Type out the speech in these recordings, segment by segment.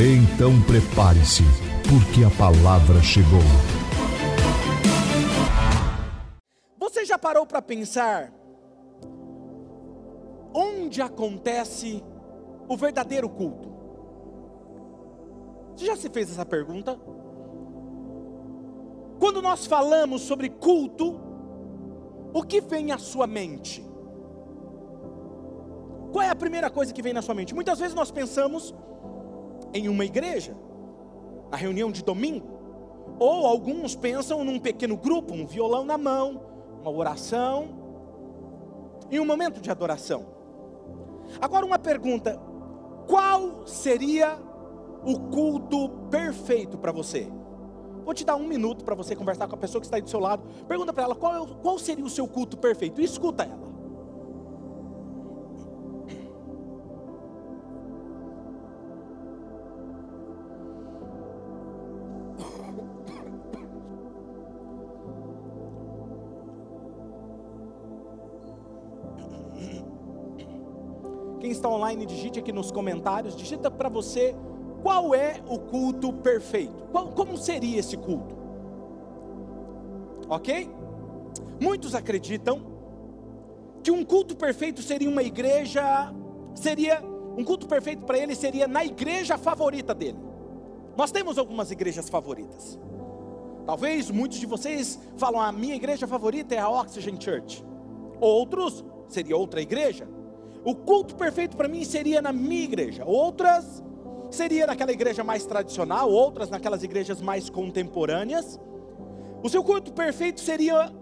Então prepare-se, porque a palavra chegou. Você já parou para pensar onde acontece o verdadeiro culto? Você já se fez essa pergunta? Quando nós falamos sobre culto, o que vem à sua mente? Qual é a primeira coisa que vem na sua mente? Muitas vezes nós pensamos em uma igreja, na reunião de domingo, ou alguns pensam num pequeno grupo, um violão na mão, uma oração e um momento de adoração. Agora uma pergunta: qual seria o culto perfeito para você? Vou te dar um minuto para você conversar com a pessoa que está aí do seu lado. Pergunta para ela qual, é qual seria o seu culto perfeito e escuta ela. Online, digite aqui nos comentários, digita para você qual é o culto perfeito. Qual, como seria esse culto? Ok? Muitos acreditam que um culto perfeito seria uma igreja, seria um culto perfeito para ele seria na igreja favorita dele. Nós temos algumas igrejas favoritas. Talvez muitos de vocês falam a minha igreja favorita é a Oxygen Church. Outros seria outra igreja. O culto perfeito para mim seria na minha igreja. Outras seria naquela igreja mais tradicional, outras naquelas igrejas mais contemporâneas. O seu culto perfeito seria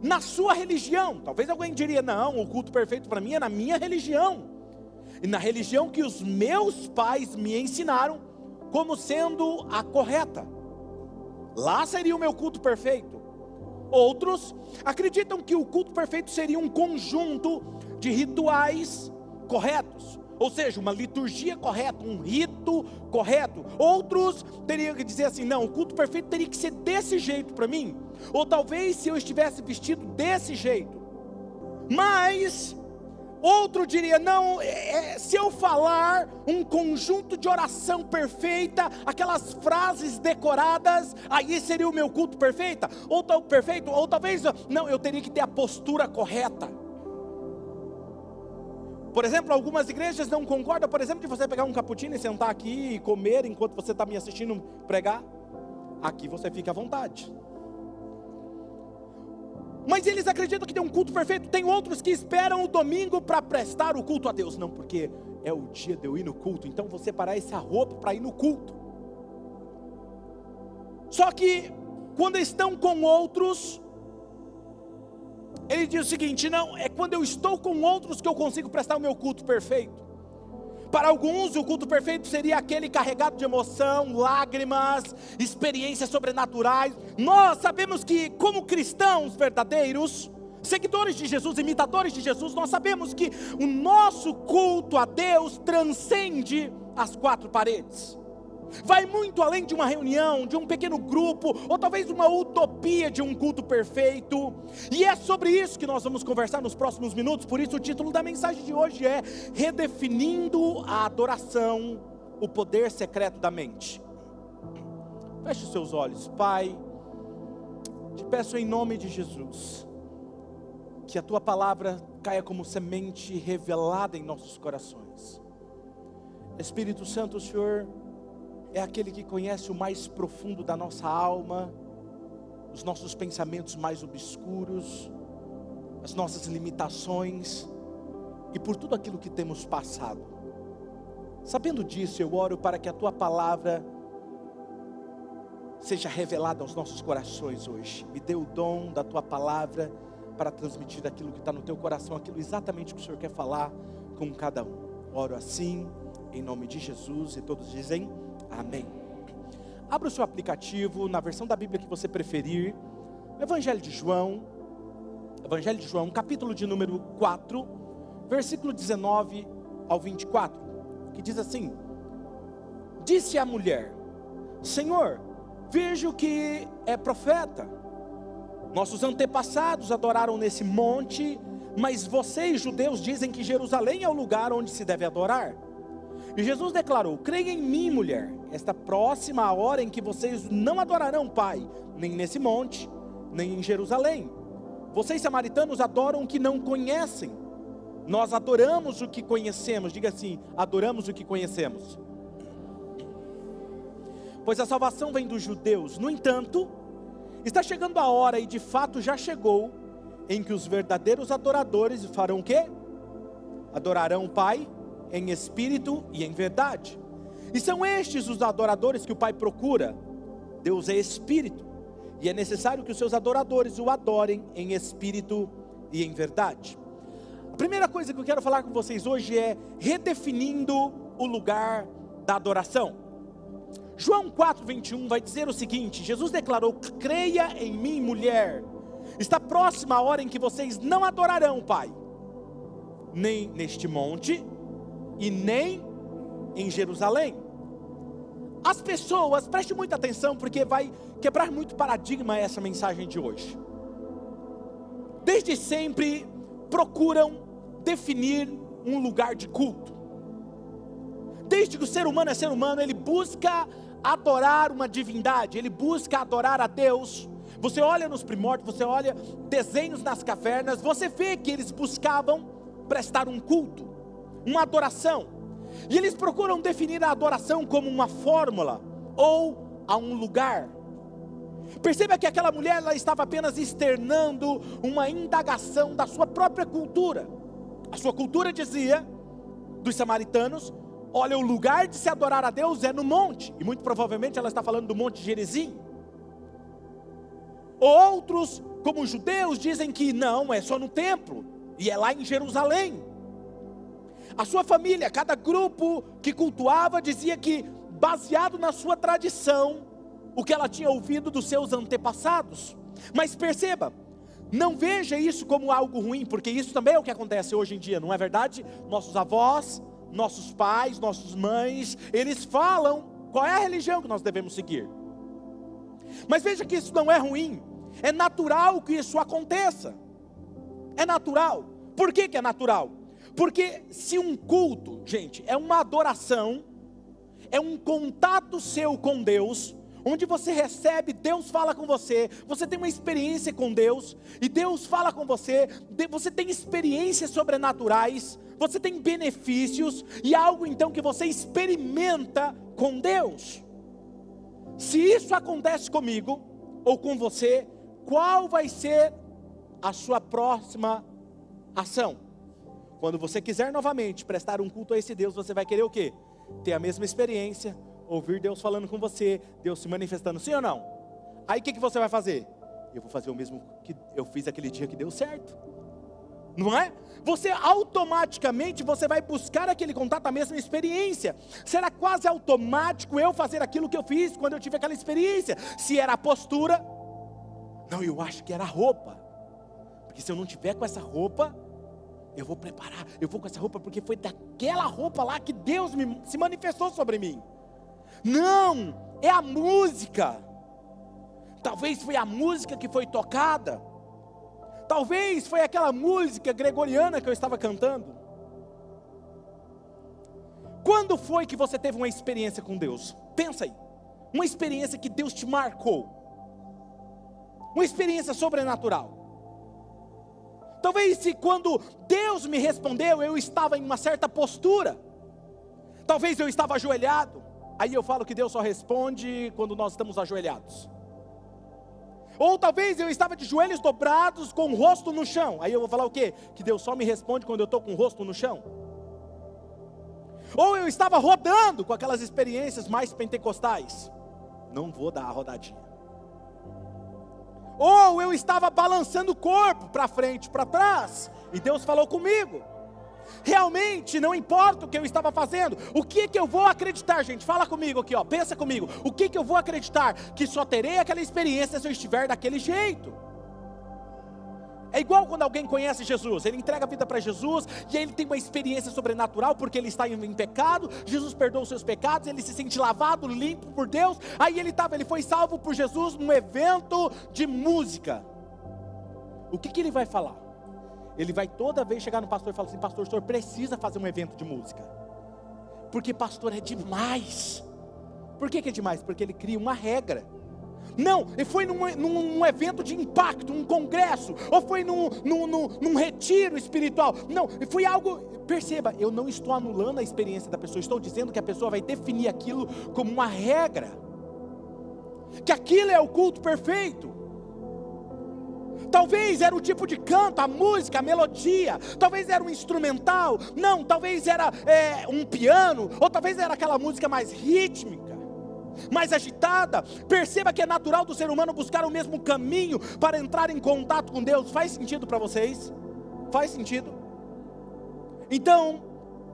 na sua religião. Talvez alguém diria: "Não, o culto perfeito para mim é na minha religião". E na religião que os meus pais me ensinaram como sendo a correta. Lá seria o meu culto perfeito. Outros acreditam que o culto perfeito seria um conjunto de rituais corretos, ou seja, uma liturgia correta, um rito correto. Outros teriam que dizer assim: não, o culto perfeito teria que ser desse jeito para mim, ou talvez se eu estivesse vestido desse jeito. Mas Outro diria: não, é, é, se eu falar um conjunto de oração perfeita, aquelas frases decoradas, aí seria o meu culto perfeita, ou tal perfeito, ou talvez não, eu teria que ter a postura correta. Por exemplo, algumas igrejas não concordam, por exemplo, de você pegar um cappuccino e sentar aqui e comer enquanto você está me assistindo pregar. Aqui você fica à vontade. Mas eles acreditam que tem um culto perfeito. Tem outros que esperam o domingo para prestar o culto a Deus. Não, porque é o dia de eu ir no culto. Então você parar essa roupa para ir no culto. Só que quando estão com outros, ele diz o seguinte: não, é quando eu estou com outros que eu consigo prestar o meu culto perfeito. Para alguns, o culto perfeito seria aquele carregado de emoção, lágrimas, experiências sobrenaturais. Nós sabemos que, como cristãos verdadeiros, seguidores de Jesus, imitadores de Jesus, nós sabemos que o nosso culto a Deus transcende as quatro paredes vai muito além de uma reunião, de um pequeno grupo, ou talvez uma utopia de um culto perfeito. E é sobre isso que nós vamos conversar nos próximos minutos. Por isso, o título da mensagem de hoje é Redefinindo a Adoração, o Poder Secreto da Mente. Feche os seus olhos, Pai. Te peço em nome de Jesus, que a tua palavra caia como semente revelada em nossos corações. Espírito Santo, Senhor é aquele que conhece o mais profundo da nossa alma, os nossos pensamentos mais obscuros, as nossas limitações e por tudo aquilo que temos passado. Sabendo disso, eu oro para que a tua palavra seja revelada aos nossos corações hoje. Me dê o dom da tua palavra para transmitir aquilo que está no teu coração, aquilo exatamente que o Senhor quer falar com cada um. Oro assim em nome de Jesus. E todos dizem amém. Abra o seu aplicativo na versão da Bíblia que você preferir. Evangelho de João, Evangelho de João, capítulo de número 4, versículo 19 ao 24, que diz assim: Disse a mulher: Senhor, vejo que é profeta. Nossos antepassados adoraram nesse monte, mas vocês, judeus, dizem que Jerusalém é o lugar onde se deve adorar. E Jesus declarou: Creia em mim, mulher, esta próxima hora em que vocês não adorarão Pai, nem nesse monte, nem em Jerusalém. Vocês, samaritanos, adoram o que não conhecem. Nós adoramos o que conhecemos. Diga assim: adoramos o que conhecemos. Pois a salvação vem dos judeus. No entanto, está chegando a hora, e de fato já chegou, em que os verdadeiros adoradores farão o quê? Adorarão o Pai em espírito e em verdade. E são estes os adoradores que o Pai procura. Deus é espírito, e é necessário que os seus adoradores o adorem em espírito e em verdade. A primeira coisa que eu quero falar com vocês hoje é redefinindo o lugar da adoração. João 4:21 vai dizer o seguinte: Jesus declarou: "Creia em mim, mulher. Está próxima a hora em que vocês não adorarão o Pai, nem neste monte, e nem em Jerusalém. As pessoas, preste muita atenção, porque vai quebrar muito paradigma essa mensagem de hoje. Desde sempre procuram definir um lugar de culto. Desde que o ser humano é ser humano, ele busca adorar uma divindade, ele busca adorar a Deus. Você olha nos primórdios, você olha desenhos nas cavernas, você vê que eles buscavam prestar um culto uma adoração. E eles procuram definir a adoração como uma fórmula ou a um lugar. Perceba que aquela mulher ela estava apenas externando uma indagação da sua própria cultura. A sua cultura dizia dos samaritanos: olha, o lugar de se adorar a Deus é no monte, e muito provavelmente ela está falando do Monte Gerizim. Outros, como os judeus, dizem que não, é só no templo, e é lá em Jerusalém. A sua família, cada grupo que cultuava, dizia que, baseado na sua tradição, o que ela tinha ouvido dos seus antepassados. Mas perceba, não veja isso como algo ruim, porque isso também é o que acontece hoje em dia, não é verdade? Nossos avós, nossos pais, nossos mães, eles falam qual é a religião que nós devemos seguir. Mas veja que isso não é ruim, é natural que isso aconteça. É natural. Por que, que é natural? Porque se um culto, gente, é uma adoração, é um contato seu com Deus, onde você recebe, Deus fala com você, você tem uma experiência com Deus, e Deus fala com você, você tem experiências sobrenaturais, você tem benefícios, e algo então que você experimenta com Deus. Se isso acontece comigo, ou com você, qual vai ser a sua próxima ação? Quando você quiser novamente prestar um culto a esse Deus, você vai querer o quê? Ter a mesma experiência, ouvir Deus falando com você, Deus se manifestando, sim ou não? Aí o que, que você vai fazer? Eu vou fazer o mesmo que eu fiz aquele dia que deu certo. Não é? Você automaticamente você vai buscar aquele contato, a mesma experiência. Será quase automático eu fazer aquilo que eu fiz quando eu tive aquela experiência. Se era a postura, não, eu acho que era a roupa. Porque se eu não tiver com essa roupa, eu vou preparar, eu vou com essa roupa porque foi daquela roupa lá que Deus me, se manifestou sobre mim. Não, é a música. Talvez foi a música que foi tocada. Talvez foi aquela música gregoriana que eu estava cantando. Quando foi que você teve uma experiência com Deus? Pensa aí. Uma experiência que Deus te marcou. Uma experiência sobrenatural. Talvez se quando Deus me respondeu, eu estava em uma certa postura. Talvez eu estava ajoelhado. Aí eu falo que Deus só responde quando nós estamos ajoelhados. Ou talvez eu estava de joelhos dobrados com o rosto no chão. Aí eu vou falar o quê? Que Deus só me responde quando eu estou com o rosto no chão. Ou eu estava rodando com aquelas experiências mais pentecostais. Não vou dar a rodadinha ou eu estava balançando o corpo para frente, para trás, e Deus falou comigo. Realmente não importa o que eu estava fazendo. O que que eu vou acreditar, gente? Fala comigo aqui, ó. Pensa comigo. O que que eu vou acreditar? Que só terei aquela experiência se eu estiver daquele jeito. É igual quando alguém conhece Jesus, ele entrega a vida para Jesus e aí ele tem uma experiência sobrenatural porque ele está em pecado, Jesus perdoa os seus pecados, ele se sente lavado, limpo por Deus. Aí ele estava, ele foi salvo por Jesus num evento de música. O que, que ele vai falar? Ele vai toda vez chegar no pastor e falar assim: Pastor, o senhor precisa fazer um evento de música, porque pastor é demais. Por que, que é demais? Porque ele cria uma regra. Não, ele foi num, num, num, evento de impacto, um congresso, ou foi num, num, num, retiro espiritual. Não, foi algo. Perceba, eu não estou anulando a experiência da pessoa, estou dizendo que a pessoa vai definir aquilo como uma regra, que aquilo é o culto perfeito. Talvez era o tipo de canto, a música, a melodia, talvez era um instrumental, não, talvez era é, um piano, ou talvez era aquela música mais rítmica mais agitada. Perceba que é natural do ser humano buscar o mesmo caminho para entrar em contato com Deus. Faz sentido para vocês? Faz sentido? Então,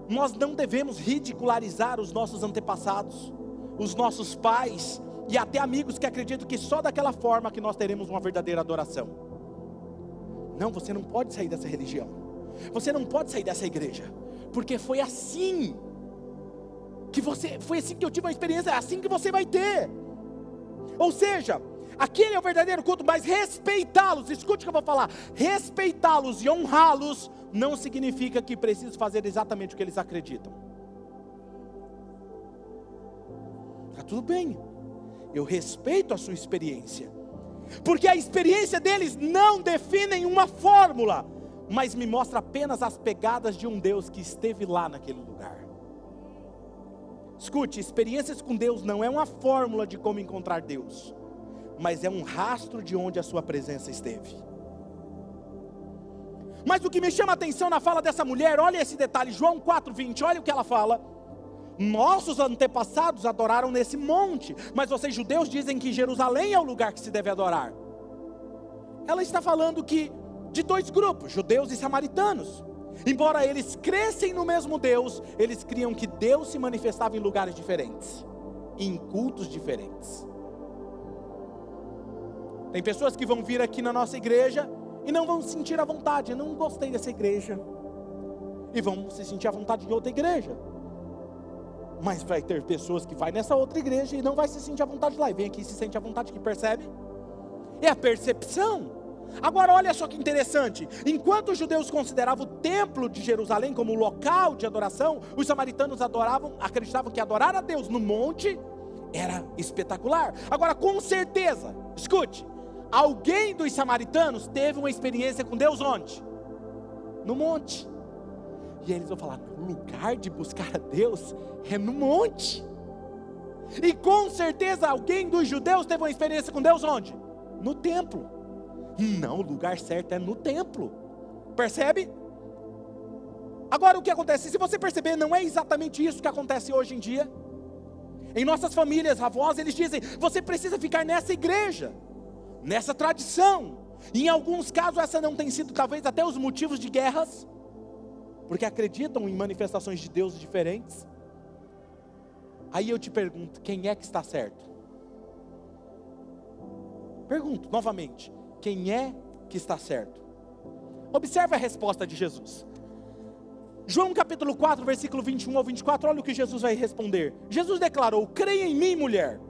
nós não devemos ridicularizar os nossos antepassados, os nossos pais e até amigos que acreditam que só daquela forma que nós teremos uma verdadeira adoração. Não, você não pode sair dessa religião. Você não pode sair dessa igreja, porque foi assim que você foi assim que eu tive uma experiência, é assim que você vai ter. Ou seja, aquele é o verdadeiro culto, mas respeitá-los, escute o que eu vou falar, respeitá-los e honrá-los não significa que preciso fazer exatamente o que eles acreditam. Está tudo bem. Eu respeito a sua experiência. Porque a experiência deles não define uma fórmula, mas me mostra apenas as pegadas de um Deus que esteve lá naquele lugar. Escute, experiências com Deus não é uma fórmula de como encontrar Deus, mas é um rastro de onde a sua presença esteve. Mas o que me chama a atenção na fala dessa mulher, olha esse detalhe, João 4:20, olha o que ela fala. Nossos antepassados adoraram nesse monte, mas vocês judeus dizem que Jerusalém é o lugar que se deve adorar. Ela está falando que de dois grupos, judeus e samaritanos. Embora eles crescem no mesmo Deus, eles criam que Deus se manifestava em lugares diferentes, em cultos diferentes. Tem pessoas que vão vir aqui na nossa igreja e não vão sentir a vontade, não gostei dessa igreja. E vão se sentir à vontade em outra igreja. Mas vai ter pessoas que vai nessa outra igreja e não vai se sentir à vontade lá. E vem aqui e se sente à vontade que percebe. É a percepção. Agora, olha só que interessante: enquanto os judeus consideravam o templo de Jerusalém como local de adoração, os samaritanos adoravam, acreditavam que adorar a Deus no monte era espetacular. Agora, com certeza, escute, alguém dos samaritanos teve uma experiência com Deus onde? No monte. E eles vão falar: o lugar de buscar a Deus é no monte. E com certeza alguém dos judeus teve uma experiência com Deus onde? No templo. Não, o lugar certo é no templo. Percebe? Agora o que acontece? Se você perceber, não é exatamente isso que acontece hoje em dia. Em nossas famílias, avós, eles dizem: você precisa ficar nessa igreja, nessa tradição. E em alguns casos, essa não tem sido talvez até os motivos de guerras, porque acreditam em manifestações de Deus diferentes. Aí eu te pergunto: quem é que está certo? Pergunto novamente: quem é que está certo. Observe a resposta de Jesus. João capítulo 4, versículo 21 ao 24, olha o que Jesus vai responder. Jesus declarou: Creia em mim, mulher.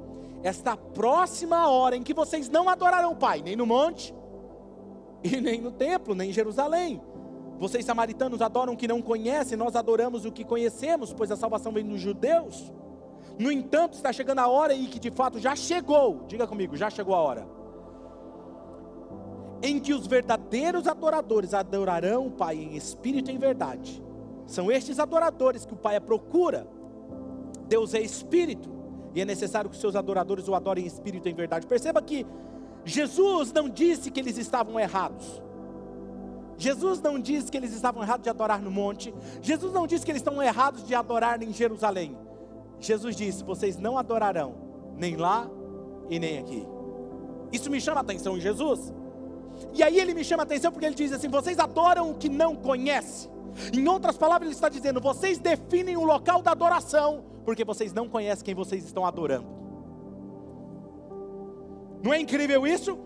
Esta próxima hora em que vocês não adorarão o Pai, nem no monte, e nem no templo, nem em Jerusalém. Vocês samaritanos adoram o que não conhecem, nós adoramos o que conhecemos, pois a salvação vem dos judeus. No entanto, está chegando a hora e que de fato já chegou. Diga comigo, já chegou a hora em que os verdadeiros adoradores adorarão o Pai em espírito e em verdade. São estes adoradores que o Pai procura. Deus é espírito e é necessário que os seus adoradores o adorem em espírito e em verdade. Perceba que Jesus não disse que eles estavam errados. Jesus não disse que eles estavam errados de adorar no monte. Jesus não disse que eles estão errados de adorar em Jerusalém. Jesus disse: vocês não adorarão nem lá e nem aqui. Isso me chama a atenção em Jesus. E aí ele me chama a atenção porque ele diz assim: vocês adoram o que não conhece. Em outras palavras, ele está dizendo: vocês definem o local da adoração, porque vocês não conhecem quem vocês estão adorando. Não é incrível isso?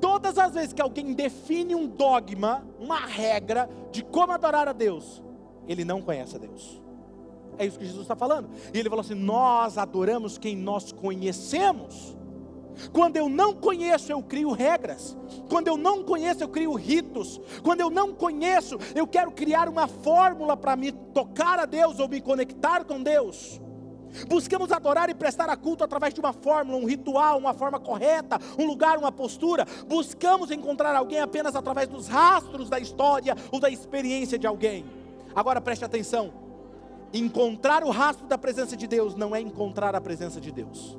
Todas as vezes que alguém define um dogma, uma regra de como adorar a Deus, ele não conhece a Deus. É isso que Jesus está falando. E ele falou assim: Nós adoramos quem nós conhecemos. Quando eu não conheço, eu crio regras. Quando eu não conheço, eu crio ritos. Quando eu não conheço, eu quero criar uma fórmula para me tocar a Deus ou me conectar com Deus. Buscamos adorar e prestar a culto através de uma fórmula, um ritual, uma forma correta, um lugar, uma postura. Buscamos encontrar alguém apenas através dos rastros da história ou da experiência de alguém. Agora preste atenção: encontrar o rastro da presença de Deus não é encontrar a presença de Deus.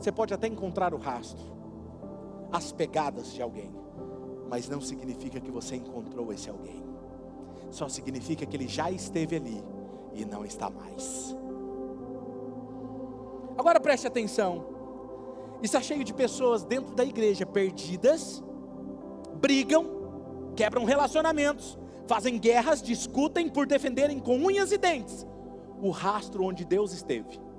Você pode até encontrar o rastro, as pegadas de alguém, mas não significa que você encontrou esse alguém. Só significa que ele já esteve ali e não está mais. Agora preste atenção. Está cheio de pessoas dentro da igreja perdidas, brigam, quebram relacionamentos, fazem guerras, discutem por defenderem com unhas e dentes o rastro onde Deus esteve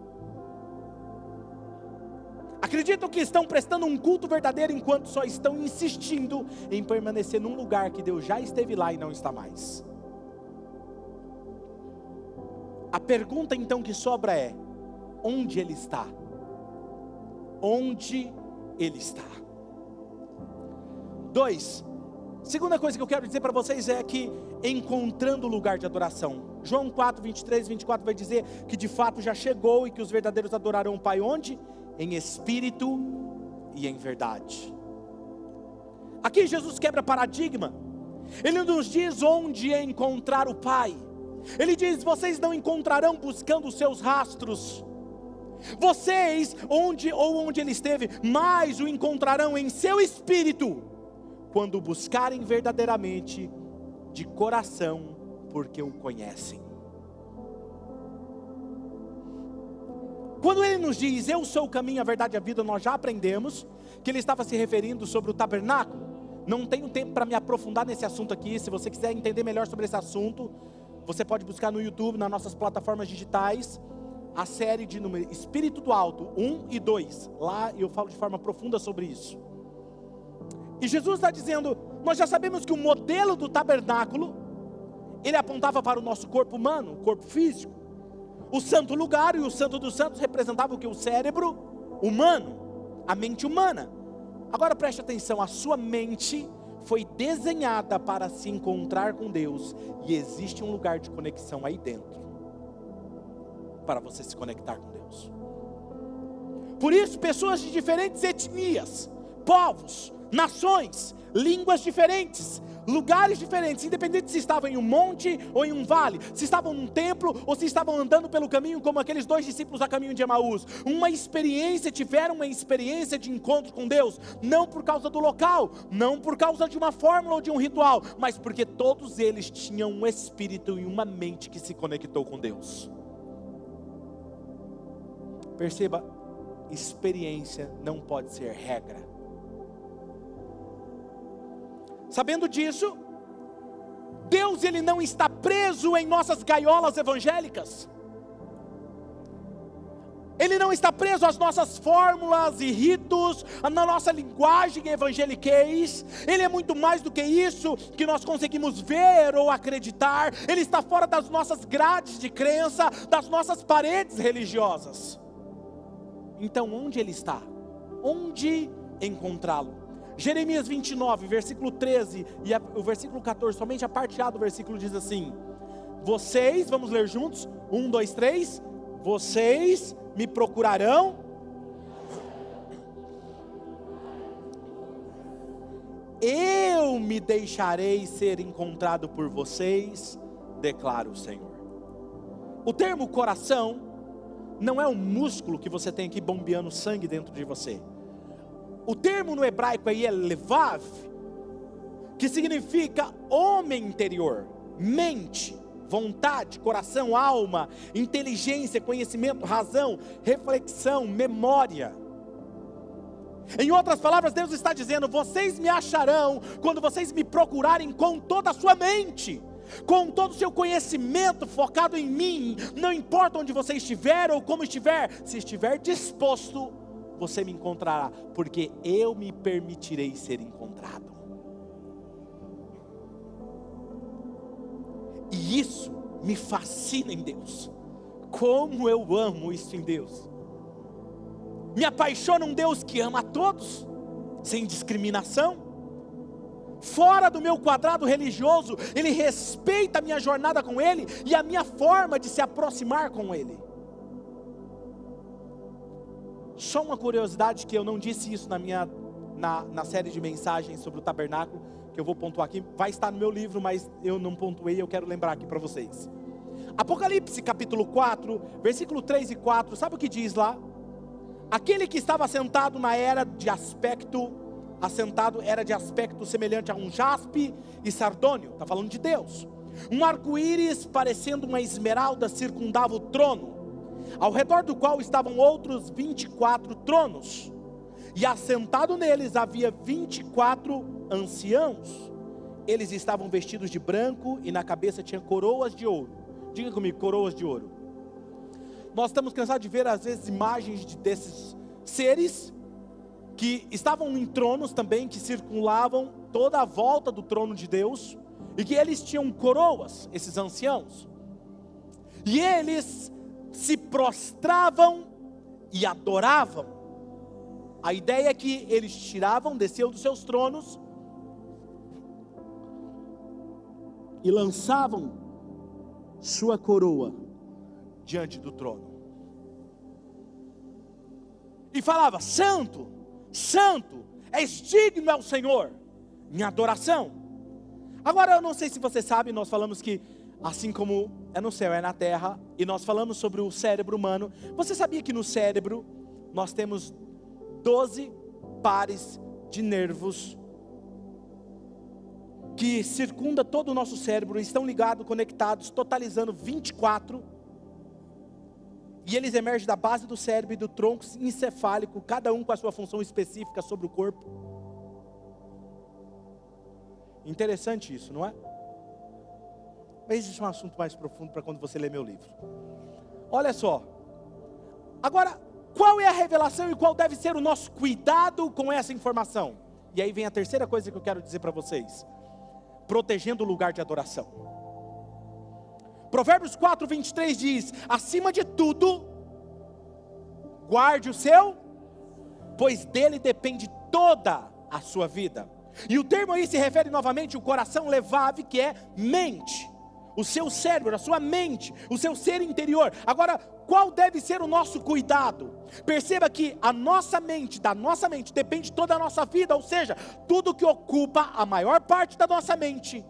acreditam que estão prestando um culto verdadeiro enquanto só estão insistindo em permanecer num lugar que Deus já esteve lá e não está mais. A pergunta então que sobra é: onde Ele está? Onde Ele está? Dois, segunda coisa que eu quero dizer para vocês é que encontrando o lugar de adoração. João 4, 23 24 vai dizer que de fato já chegou e que os verdadeiros adorarão o Pai onde? Em espírito e em verdade. Aqui Jesus quebra paradigma. Ele nos diz onde encontrar o Pai. Ele diz: vocês não encontrarão buscando os seus rastros. Vocês, onde ou onde ele esteve, mais o encontrarão em seu espírito, quando buscarem verdadeiramente de coração, porque o conhecem. Quando ele nos diz, Eu sou o caminho, a verdade e a vida, nós já aprendemos que ele estava se referindo sobre o tabernáculo. Não tenho tempo para me aprofundar nesse assunto aqui. Se você quiser entender melhor sobre esse assunto, você pode buscar no YouTube, nas nossas plataformas digitais, a série de Espírito do Alto 1 e 2. Lá eu falo de forma profunda sobre isso. E Jesus está dizendo: nós já sabemos que o modelo do tabernáculo ele apontava para o nosso corpo humano, o corpo físico. O santo lugar e o santo dos santos representavam o que? O cérebro humano, a mente humana. Agora preste atenção, a sua mente foi desenhada para se encontrar com Deus e existe um lugar de conexão aí dentro para você se conectar com Deus. Por isso, pessoas de diferentes etnias, povos, nações, línguas diferentes, lugares diferentes, independente se estavam em um monte ou em um vale, se estavam num templo ou se estavam andando pelo caminho, como aqueles dois discípulos a caminho de Emaús. Uma experiência, tiveram uma experiência de encontro com Deus, não por causa do local, não por causa de uma fórmula ou de um ritual, mas porque todos eles tinham um espírito e uma mente que se conectou com Deus. Perceba, experiência não pode ser regra. Sabendo disso, Deus ele não está preso em nossas gaiolas evangélicas. Ele não está preso às nossas fórmulas e ritos, na nossa linguagem evangeliquez. Ele é muito mais do que isso que nós conseguimos ver ou acreditar. Ele está fora das nossas grades de crença, das nossas paredes religiosas. Então, onde ele está? Onde encontrá-lo? Jeremias 29, versículo 13 e a, o versículo 14, somente a parte A do versículo diz assim: Vocês, vamos ler juntos? Um, dois, três. Vocês me procurarão. Eu me deixarei ser encontrado por vocês, declara o Senhor. O termo coração não é um músculo que você tem aqui bombeando sangue dentro de você. O termo no hebraico aí é levav, que significa homem interior, mente, vontade, coração, alma, inteligência, conhecimento, razão, reflexão, memória. Em outras palavras, Deus está dizendo: vocês me acharão quando vocês me procurarem com toda a sua mente, com todo o seu conhecimento focado em mim. Não importa onde você estiver ou como estiver, se estiver disposto, você me encontrará, porque eu me permitirei ser encontrado. E isso me fascina em Deus. Como eu amo isso em Deus. Me apaixona um Deus que ama a todos, sem discriminação. Fora do meu quadrado religioso, Ele respeita a minha jornada com Ele e a minha forma de se aproximar com Ele. Só uma curiosidade que eu não disse isso na minha na, na série de mensagens sobre o tabernáculo, que eu vou pontuar aqui, vai estar no meu livro, mas eu não pontuei, eu quero lembrar aqui para vocês. Apocalipse capítulo 4, versículo 3 e 4, sabe o que diz lá? Aquele que estava sentado na era de aspecto, assentado era de aspecto semelhante a um jaspe e sardônio, está falando de Deus. Um arco-íris parecendo uma esmeralda circundava o trono, ao redor do qual estavam outros 24 tronos, e assentado neles havia 24 anciãos. Eles estavam vestidos de branco e na cabeça tinham coroas de ouro. Diga comigo, coroas de ouro. Nós estamos cansados de ver às vezes imagens de, desses seres que estavam em tronos também, que circulavam toda a volta do trono de Deus, e que eles tinham coroas, esses anciãos. E eles se prostravam e adoravam. A ideia é que eles tiravam, desciam dos seus tronos e lançavam sua coroa diante do trono. E falava: Santo, Santo, és digno ao Senhor, minha adoração. Agora eu não sei se você sabe, nós falamos que assim como é no céu, é na terra, e nós falamos sobre o cérebro humano. Você sabia que no cérebro nós temos 12 pares de nervos que circunda todo o nosso cérebro, estão ligados, conectados, totalizando 24. E eles emergem da base do cérebro e do tronco encefálico, cada um com a sua função específica sobre o corpo. Interessante isso, não é? Isso é um assunto mais profundo para quando você ler meu livro. Olha só. Agora, qual é a revelação e qual deve ser o nosso cuidado com essa informação? E aí vem a terceira coisa que eu quero dizer para vocês protegendo o lugar de adoração. Provérbios 4, 23 diz: acima de tudo, guarde o seu, pois dele depende toda a sua vida. E o termo aí se refere novamente ao coração levave, que é mente, o seu cérebro, a sua mente, o seu ser interior. Agora, qual deve ser o nosso cuidado? Perceba que a nossa mente, da nossa mente, depende toda a nossa vida, ou seja, tudo que ocupa a maior parte da nossa mente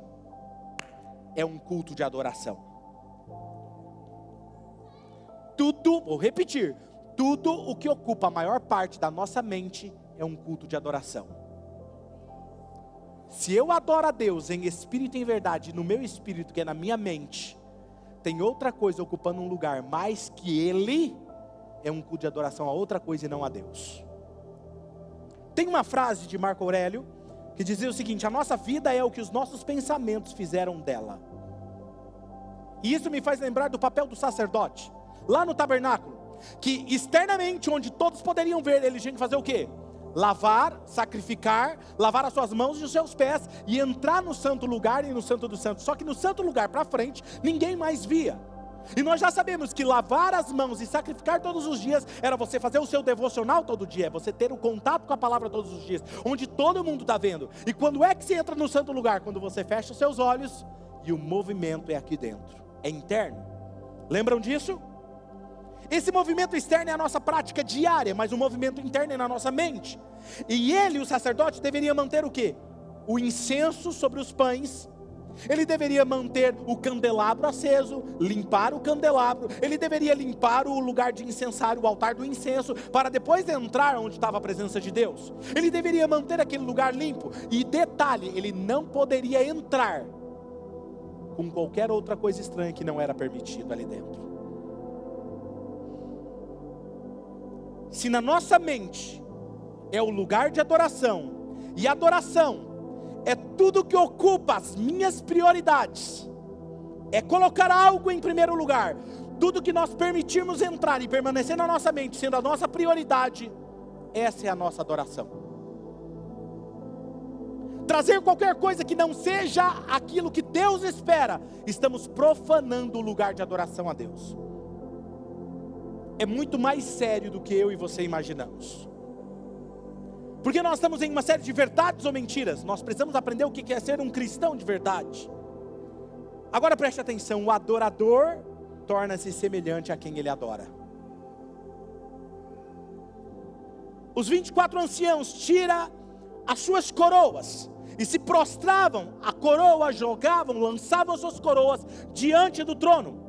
é um culto de adoração. Tudo, vou repetir, tudo o que ocupa a maior parte da nossa mente é um culto de adoração. Se eu adoro a Deus em espírito e em verdade, no meu espírito, que é na minha mente, tem outra coisa ocupando um lugar mais que Ele, é um culto de adoração a outra coisa e não a Deus. Tem uma frase de Marco Aurélio que dizia o seguinte: a nossa vida é o que os nossos pensamentos fizeram dela. E isso me faz lembrar do papel do sacerdote, lá no tabernáculo, que externamente, onde todos poderiam ver, ele tinha que fazer o quê? Lavar, sacrificar, lavar as suas mãos e os seus pés e entrar no santo lugar e no santo dos santos. Só que no santo lugar para frente, ninguém mais via. E nós já sabemos que lavar as mãos e sacrificar todos os dias era você fazer o seu devocional todo dia, é você ter o contato com a palavra todos os dias, onde todo mundo está vendo. E quando é que você entra no santo lugar? Quando você fecha os seus olhos e o movimento é aqui dentro, é interno. Lembram disso? Esse movimento externo é a nossa prática diária, mas o movimento interno é na nossa mente. E ele, o sacerdote, deveria manter o que? O incenso sobre os pães. Ele deveria manter o candelabro aceso, limpar o candelabro. Ele deveria limpar o lugar de incensário, o altar do incenso, para depois entrar onde estava a presença de Deus. Ele deveria manter aquele lugar limpo. E detalhe, ele não poderia entrar com qualquer outra coisa estranha que não era permitido ali dentro. Se na nossa mente é o lugar de adoração, e adoração é tudo que ocupa as minhas prioridades, é colocar algo em primeiro lugar, tudo que nós permitirmos entrar e permanecer na nossa mente, sendo a nossa prioridade, essa é a nossa adoração trazer qualquer coisa que não seja aquilo que Deus espera, estamos profanando o lugar de adoração a Deus. É muito mais sério do que eu e você imaginamos. Porque nós estamos em uma série de verdades ou mentiras. Nós precisamos aprender o que é ser um cristão de verdade. Agora preste atenção: o adorador torna-se semelhante a quem ele adora. Os 24 anciãos tira as suas coroas e se prostravam, a coroa jogavam, lançavam suas coroas diante do trono.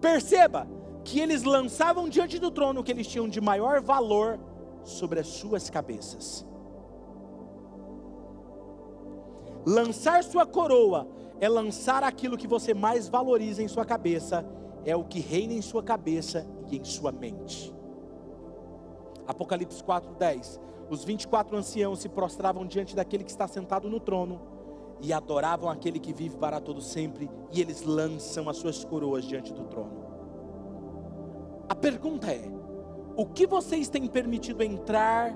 Perceba que eles lançavam diante do trono que eles tinham de maior valor sobre as suas cabeças. Lançar sua coroa é lançar aquilo que você mais valoriza em sua cabeça, é o que reina em sua cabeça e em sua mente. Apocalipse 4:10 os 24 anciãos se prostravam diante daquele que está sentado no trono e adoravam aquele que vive para todo sempre, e eles lançam as suas coroas diante do trono. A pergunta é: o que vocês têm permitido entrar,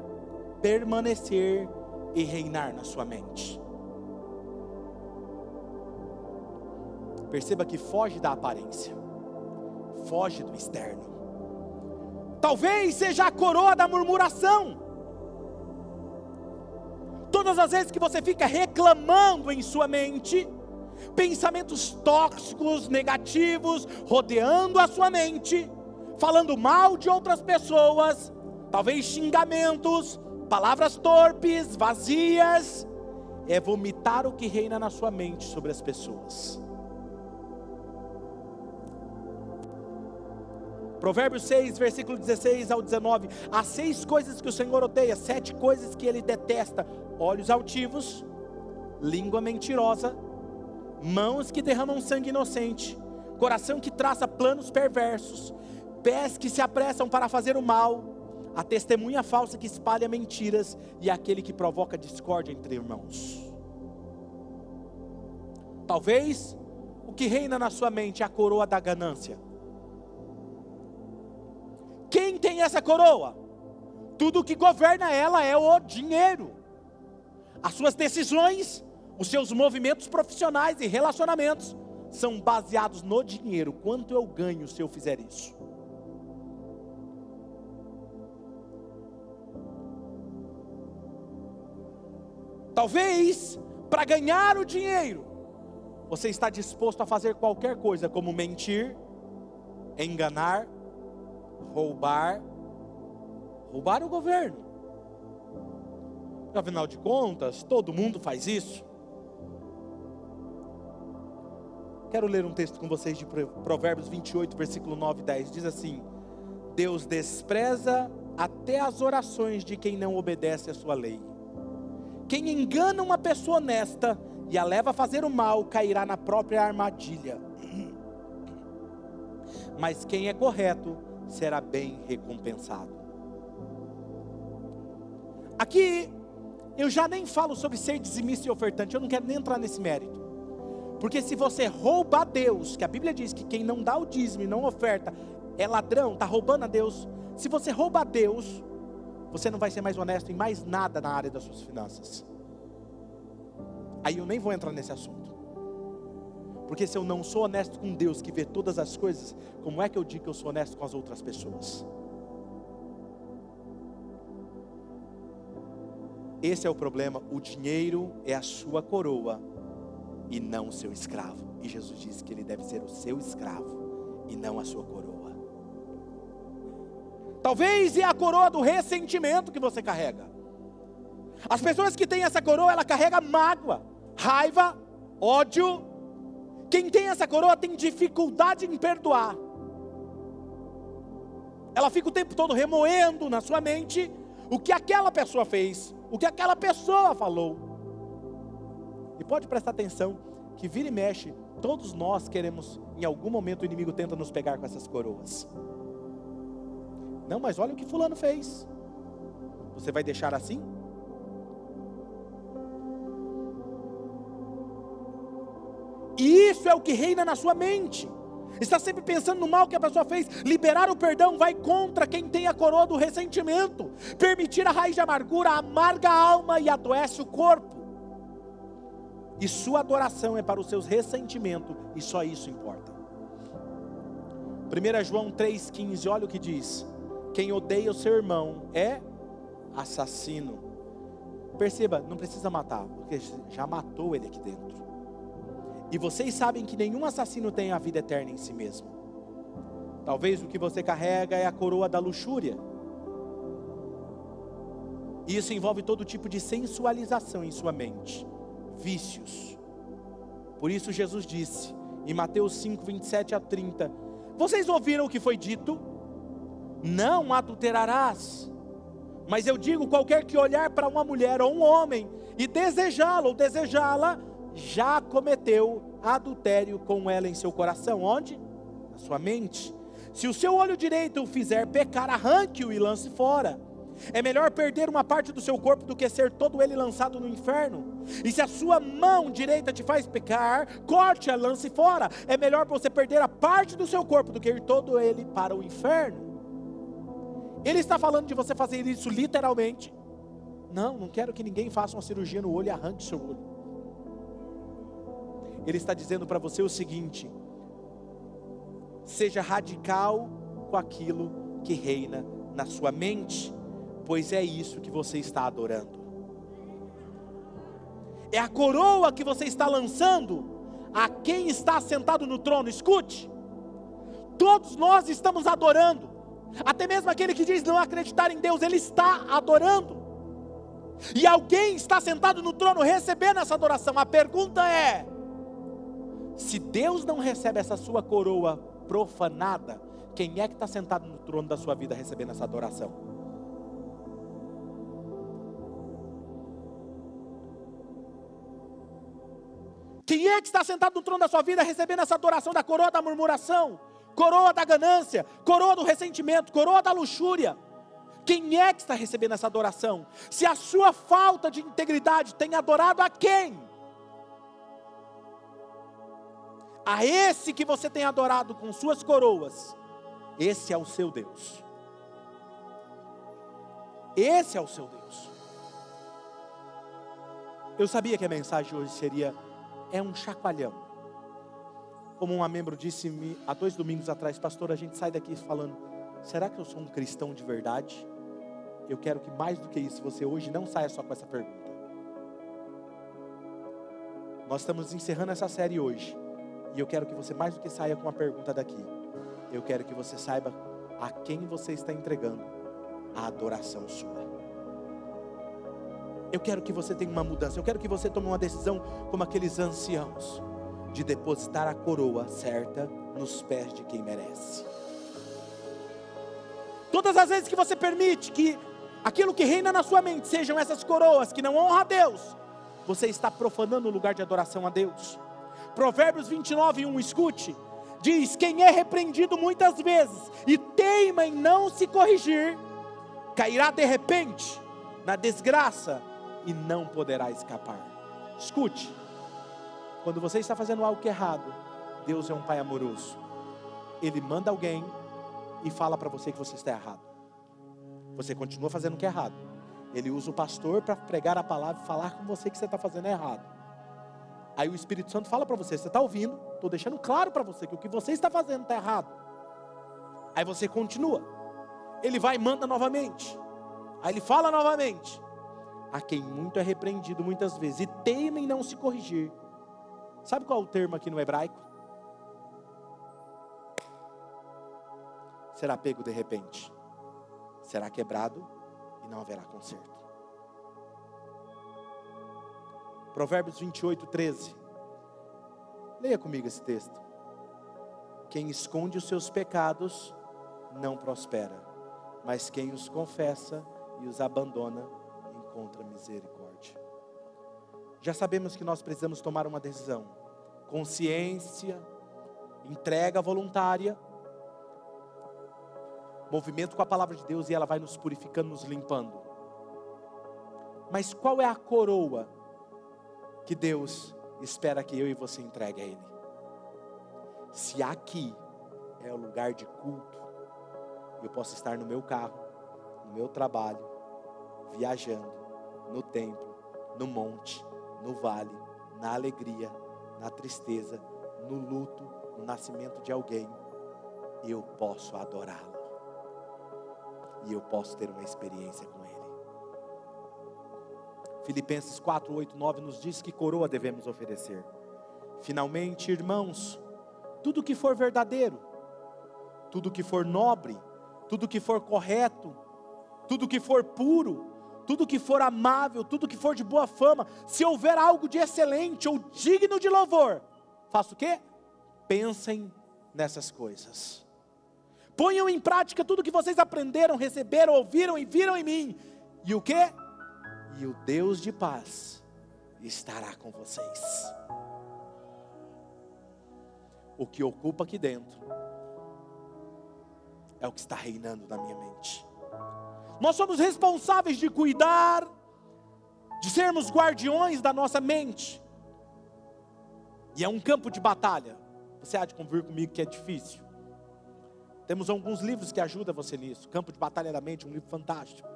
permanecer e reinar na sua mente? Perceba que foge da aparência, foge do externo. Talvez seja a coroa da murmuração Todas as vezes que você fica reclamando em sua mente, pensamentos tóxicos, negativos, rodeando a sua mente, falando mal de outras pessoas, talvez xingamentos, palavras torpes, vazias, é vomitar o que reina na sua mente sobre as pessoas. Provérbios 6, versículo 16 ao 19. Há seis coisas que o Senhor odeia, sete coisas que ele detesta: olhos altivos, língua mentirosa, mãos que derramam sangue inocente, coração que traça planos perversos, pés que se apressam para fazer o mal, a testemunha falsa que espalha mentiras e aquele que provoca discórdia entre irmãos. Talvez o que reina na sua mente é a coroa da ganância quem tem essa coroa? Tudo que governa ela é o dinheiro. As suas decisões, os seus movimentos profissionais e relacionamentos são baseados no dinheiro. Quanto eu ganho se eu fizer isso? Talvez para ganhar o dinheiro, você está disposto a fazer qualquer coisa, como mentir, enganar, roubar, roubar o governo. Afinal de contas, todo mundo faz isso. Quero ler um texto com vocês de Provérbios 28, versículo 9 e 10. Diz assim: Deus despreza até as orações de quem não obedece à sua lei. Quem engana uma pessoa honesta e a leva a fazer o mal, cairá na própria armadilha. Mas quem é correto será bem recompensado. Aqui, eu já nem falo sobre ser dizimista e ofertante, eu não quero nem entrar nesse mérito. Porque se você rouba a Deus, que a Bíblia diz que quem não dá o dízimo e não oferta é ladrão, está roubando a Deus. Se você rouba a Deus, você não vai ser mais honesto em mais nada na área das suas finanças. Aí eu nem vou entrar nesse assunto. Porque se eu não sou honesto com Deus que vê todas as coisas, como é que eu digo que eu sou honesto com as outras pessoas? Esse é o problema. O dinheiro é a sua coroa e não o seu escravo. E Jesus disse que ele deve ser o seu escravo e não a sua coroa. Talvez é a coroa do ressentimento que você carrega. As pessoas que têm essa coroa, ela carrega mágoa, raiva, ódio, quem tem essa coroa tem dificuldade em perdoar. Ela fica o tempo todo remoendo na sua mente o que aquela pessoa fez, o que aquela pessoa falou. E pode prestar atenção que vira e mexe, todos nós queremos, em algum momento o inimigo tenta nos pegar com essas coroas. Não, mas olha o que fulano fez. Você vai deixar assim? E isso é o que reina na sua mente. Está sempre pensando no mal que a pessoa fez. Liberar o perdão vai contra quem tem a coroa do ressentimento. Permitir a raiz de amargura amarga a alma e adoece o corpo. E sua adoração é para os seus ressentimentos, e só isso importa. 1 João 3,15, olha o que diz. Quem odeia o seu irmão é assassino. Perceba, não precisa matar, porque já matou ele aqui dentro. E vocês sabem que nenhum assassino tem a vida eterna em si mesmo. Talvez o que você carrega é a coroa da luxúria. E isso envolve todo tipo de sensualização em sua mente, vícios. Por isso Jesus disse em Mateus 5, 27 a 30: Vocês ouviram o que foi dito? Não adulterarás. Mas eu digo: qualquer que olhar para uma mulher ou um homem e desejá-la ou desejá-la, já cometeu adultério com ela em seu coração. Onde? Na sua mente. Se o seu olho direito o fizer pecar, arranque-o e lance fora. É melhor perder uma parte do seu corpo do que ser todo ele lançado no inferno. E se a sua mão direita te faz pecar, corte-a, lance fora. É melhor você perder a parte do seu corpo do que ir todo ele para o inferno. Ele está falando de você fazer isso literalmente. Não, não quero que ninguém faça uma cirurgia no olho e arranque seu olho. Ele está dizendo para você o seguinte: seja radical com aquilo que reina na sua mente, pois é isso que você está adorando. É a coroa que você está lançando a quem está sentado no trono. Escute, todos nós estamos adorando, até mesmo aquele que diz não acreditar em Deus, ele está adorando. E alguém está sentado no trono recebendo essa adoração. A pergunta é: se Deus não recebe essa sua coroa profanada, quem é que está sentado no trono da sua vida recebendo essa adoração? Quem é que está sentado no trono da sua vida recebendo essa adoração da coroa da murmuração, coroa da ganância, coroa do ressentimento, coroa da luxúria? Quem é que está recebendo essa adoração? Se a sua falta de integridade tem adorado a quem? a esse que você tem adorado com suas coroas, esse é o seu Deus. Esse é o seu Deus. Eu sabia que a mensagem hoje seria é um chacoalhão. Como uma membro disse-me há dois domingos atrás, pastor, a gente sai daqui falando: será que eu sou um cristão de verdade? Eu quero que mais do que isso você hoje não saia só com essa pergunta. Nós estamos encerrando essa série hoje. E eu quero que você, mais do que saia com uma pergunta daqui, eu quero que você saiba a quem você está entregando a adoração sua. Eu quero que você tenha uma mudança, eu quero que você tome uma decisão como aqueles anciãos, de depositar a coroa certa nos pés de quem merece. Todas as vezes que você permite que aquilo que reina na sua mente sejam essas coroas que não honram a Deus, você está profanando o lugar de adoração a Deus. Provérbios 29, 1, escute. Diz: Quem é repreendido muitas vezes e teima em não se corrigir, cairá de repente na desgraça e não poderá escapar. Escute, quando você está fazendo algo errado, Deus é um Pai amoroso. Ele manda alguém e fala para você que você está errado. Você continua fazendo o que é errado. Ele usa o pastor para pregar a palavra e falar com você que você está fazendo errado. Aí o Espírito Santo fala para você: você está ouvindo, estou deixando claro para você que o que você está fazendo está errado. Aí você continua. Ele vai e manda novamente. Aí ele fala novamente. A quem muito é repreendido muitas vezes e teima em não se corrigir. Sabe qual é o termo aqui no hebraico? Será pego de repente. Será quebrado e não haverá conserto. Provérbios 28, 13. Leia comigo esse texto. Quem esconde os seus pecados não prospera, mas quem os confessa e os abandona encontra misericórdia. Já sabemos que nós precisamos tomar uma decisão. Consciência, entrega voluntária, movimento com a palavra de Deus e ela vai nos purificando, nos limpando. Mas qual é a coroa que Deus espera que eu e você entregue a Ele. Se aqui é o lugar de culto, eu posso estar no meu carro, no meu trabalho, viajando, no templo, no monte, no vale, na alegria, na tristeza, no luto, no nascimento de alguém, eu posso adorá-lo. E eu posso ter uma experiência com ele. Filipenses 4, 8, 9 nos diz que coroa devemos oferecer. Finalmente, irmãos, tudo que for verdadeiro, tudo que for nobre, tudo que for correto, tudo que for puro, tudo que for amável, tudo que for de boa fama, se houver algo de excelente ou digno de louvor, faça o quê? Pensem nessas coisas. Ponham em prática tudo que vocês aprenderam, receberam, ouviram e viram em mim. E o que? E o Deus de paz estará com vocês o que ocupa aqui dentro é o que está reinando na minha mente. Nós somos responsáveis de cuidar, de sermos guardiões da nossa mente. E é um campo de batalha. Você há de convir comigo que é difícil. Temos alguns livros que ajudam você nisso. Campo de Batalha da Mente, um livro fantástico.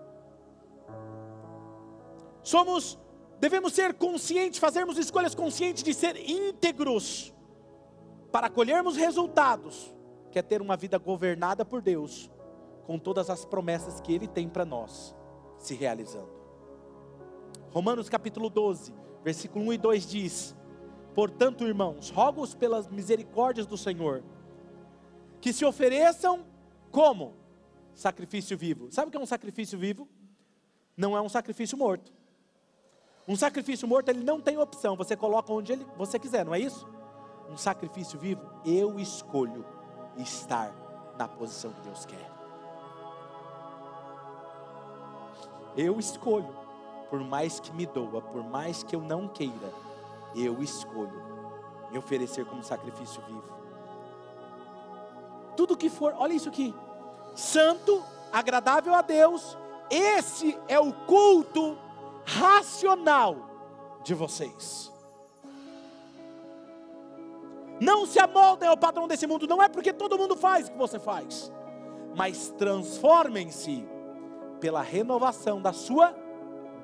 Somos, devemos ser conscientes, fazermos escolhas conscientes de ser íntegros para colhermos resultados, quer ter uma vida governada por Deus, com todas as promessas que Ele tem para nós se realizando. Romanos capítulo 12, versículo 1 e 2 diz: Portanto, irmãos, rogo-os pelas misericórdias do Senhor, que se ofereçam como sacrifício vivo. Sabe o que é um sacrifício vivo? Não é um sacrifício morto. Um sacrifício morto ele não tem opção, você coloca onde ele, você quiser, não é isso? um sacrifício vivo, eu escolho estar na posição que Deus quer. Eu escolho, por mais que me doa, por mais que eu não queira, eu escolho me oferecer como sacrifício vivo. Tudo que for, olha isso aqui, santo, agradável a Deus, esse é o culto racional de vocês. Não se amoldem ao padrão desse mundo, não é porque todo mundo faz o que você faz, mas transformem-se pela renovação da sua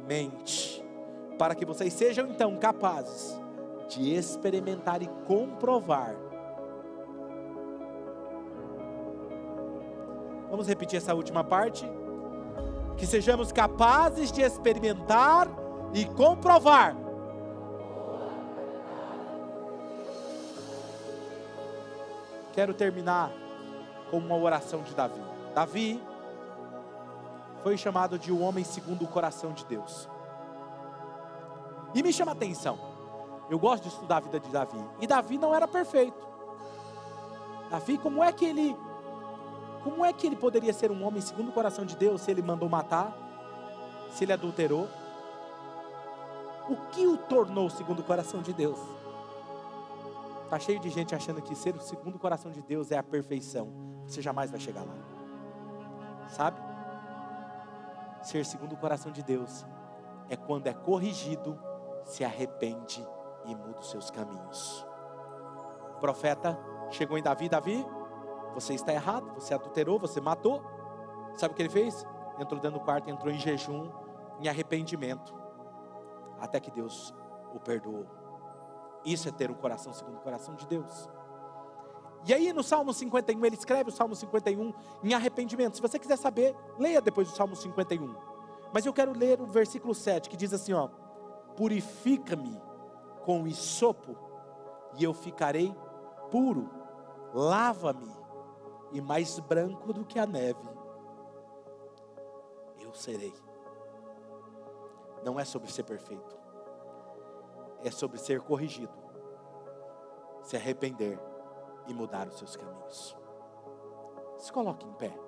mente, para que vocês sejam então capazes de experimentar e comprovar. Vamos repetir essa última parte? Que sejamos capazes de experimentar e comprovar quero terminar com uma oração de Davi. Davi foi chamado de o um homem segundo o coração de Deus. E me chama a atenção. Eu gosto de estudar a vida de Davi. E Davi não era perfeito. Davi, como é que ele como é que ele poderia ser um homem segundo o coração de Deus se ele mandou matar? Se ele adulterou? O que o tornou segundo o coração de Deus? Está cheio de gente achando que ser o segundo coração de Deus é a perfeição. Você jamais vai chegar lá. Sabe? Ser segundo o coração de Deus é quando é corrigido, se arrepende e muda os seus caminhos. O profeta chegou em Davi, Davi, você está errado, você adulterou, você matou. Sabe o que ele fez? Entrou dentro do quarto, entrou em jejum, em arrependimento, até que Deus o perdoou. Isso é ter um coração segundo o coração de Deus. E aí no Salmo 51, ele escreve o Salmo 51 em arrependimento. Se você quiser saber, leia depois do Salmo 51. Mas eu quero ler o versículo 7, que diz assim, ó: Purifica-me com isopo, e eu ficarei puro. Lava-me, e mais branco do que a neve eu serei. Não é sobre ser perfeito é sobre ser corrigido, se arrepender e mudar os seus caminhos. Se coloque em pé.